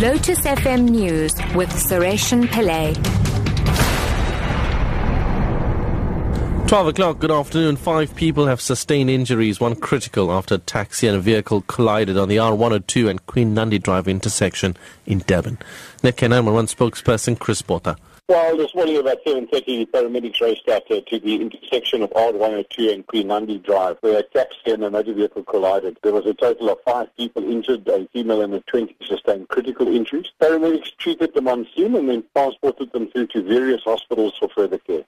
Lotus FM News with Sareshen Pillay. 12 o'clock, good afternoon. Five people have sustained injuries, one critical after a taxi and a vehicle collided on the R102 and Queen Nandi Drive intersection in Durban. Net 911 spokesperson Chris Botha. Well, this morning about 7.30, paramedics raced out uh, to the intersection of R102 and Queen Nandi Drive, where a taxi and a motor vehicle collided. There was a total of five people injured, a female and a 20 sustained critical injuries. Paramedics treated them on scene and then transported them through to various hospitals for further care.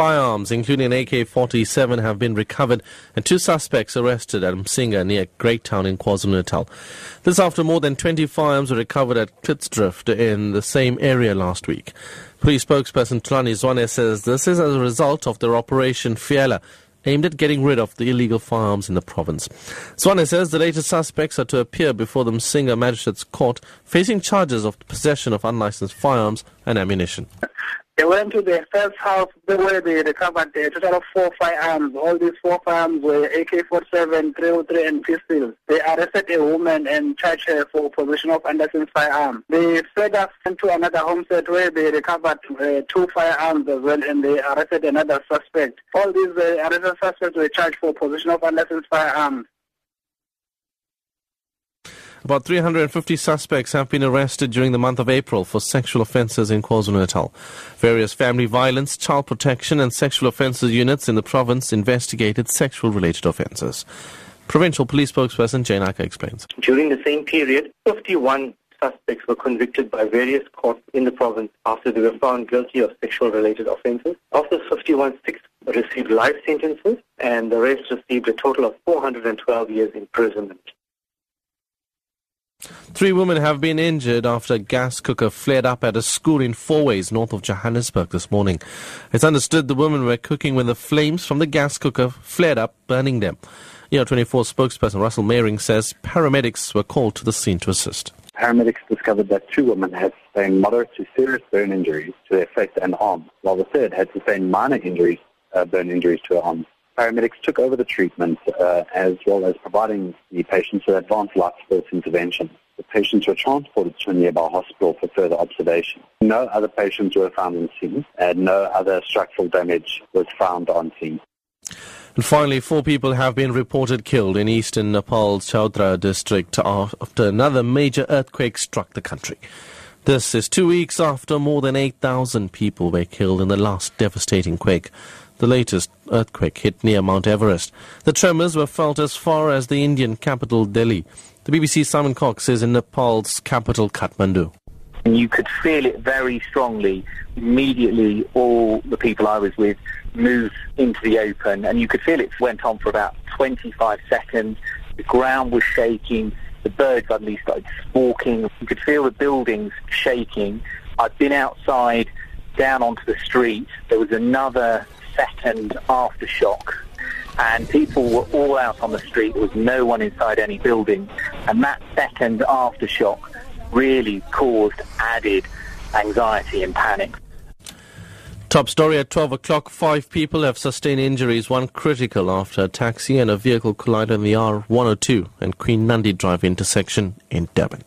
Firearms, including an AK-47, have been recovered and two suspects arrested at Msinga near Greytown in KwaZulu-Natal. This after more than 20 firearms were recovered at Klitsdrift in the same area last week. Police spokesperson Thulani Zwane says this is as a result of their Operation Fiela, aimed at getting rid of the illegal firearms in the province. Zwane says the latest suspects are to appear before the Msinga Magistrates Court facing charges of possession of unlicensed firearms and ammunition. Went to the first house where they recovered a total of four firearms. All these four firearms were AK-47, 303, and pistols. They arrested a woman and charged her for possession of unlicensed firearms. They further went to another homestead where they recovered uh, two firearms as well, and they arrested another suspect. All these uh, arrested suspects were charged for possession of unlicensed firearms. About 350 suspects have been arrested during the month of April for sexual offences in KwaZulu-Natal. Various family violence, child protection and sexual offences units in the province investigated sexual-related offences. Provincial Police spokesperson Jay Naicker explains. During the same period, 51 suspects were convicted by various courts in the province after they were found guilty of sexual-related offences. Of the 51, six received life sentences and the rest received a total of 412 years imprisonment. Three women have been injured after a gas cooker flared up at a school in Fourways, north of Johannesburg this morning. It's understood the women were cooking when the flames from the gas cooker flared up, burning them. ER24 spokesperson Russell Meiring says paramedics were called to the scene to assist. Paramedics discovered that two women had sustained moderate to serious burn injuries to their face and arm, while the third had sustained minor injuries, uh, burn injuries to her arms paramedics took over the treatment uh, as well as providing the patients with advanced life support intervention. The patients were transported to a nearby hospital for further observation. No other patients were found on scene and no other structural damage was found on scene. And finally, four people have been reported killed in eastern Nepal's Chautara district after another major earthquake struck the country. This is two weeks after more than 8,000 people were killed in the last devastating quake. The latest earthquake hit near Mount Everest. The tremors were felt as far as the Indian capital Delhi. The BBC's Simon Cox is in Nepal's capital Kathmandu. You could feel it very strongly. Immediately, all the people I was with moved into the open, and you could feel it went on for about 25 seconds. The ground was shaking. The birds suddenly started squawking. You could feel the buildings shaking. I'd been outside down onto the street. There was another second aftershock and people were all out on the street. There was no one inside any building. And that second aftershock really caused added anxiety and panic. Top story at 12 o'clock. Five people have sustained injuries, one critical after a taxi and a vehicle collided on the R102 and Queen Nandi Drive intersection in Durban.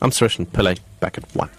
I'm Suresh Pillay, back at 1.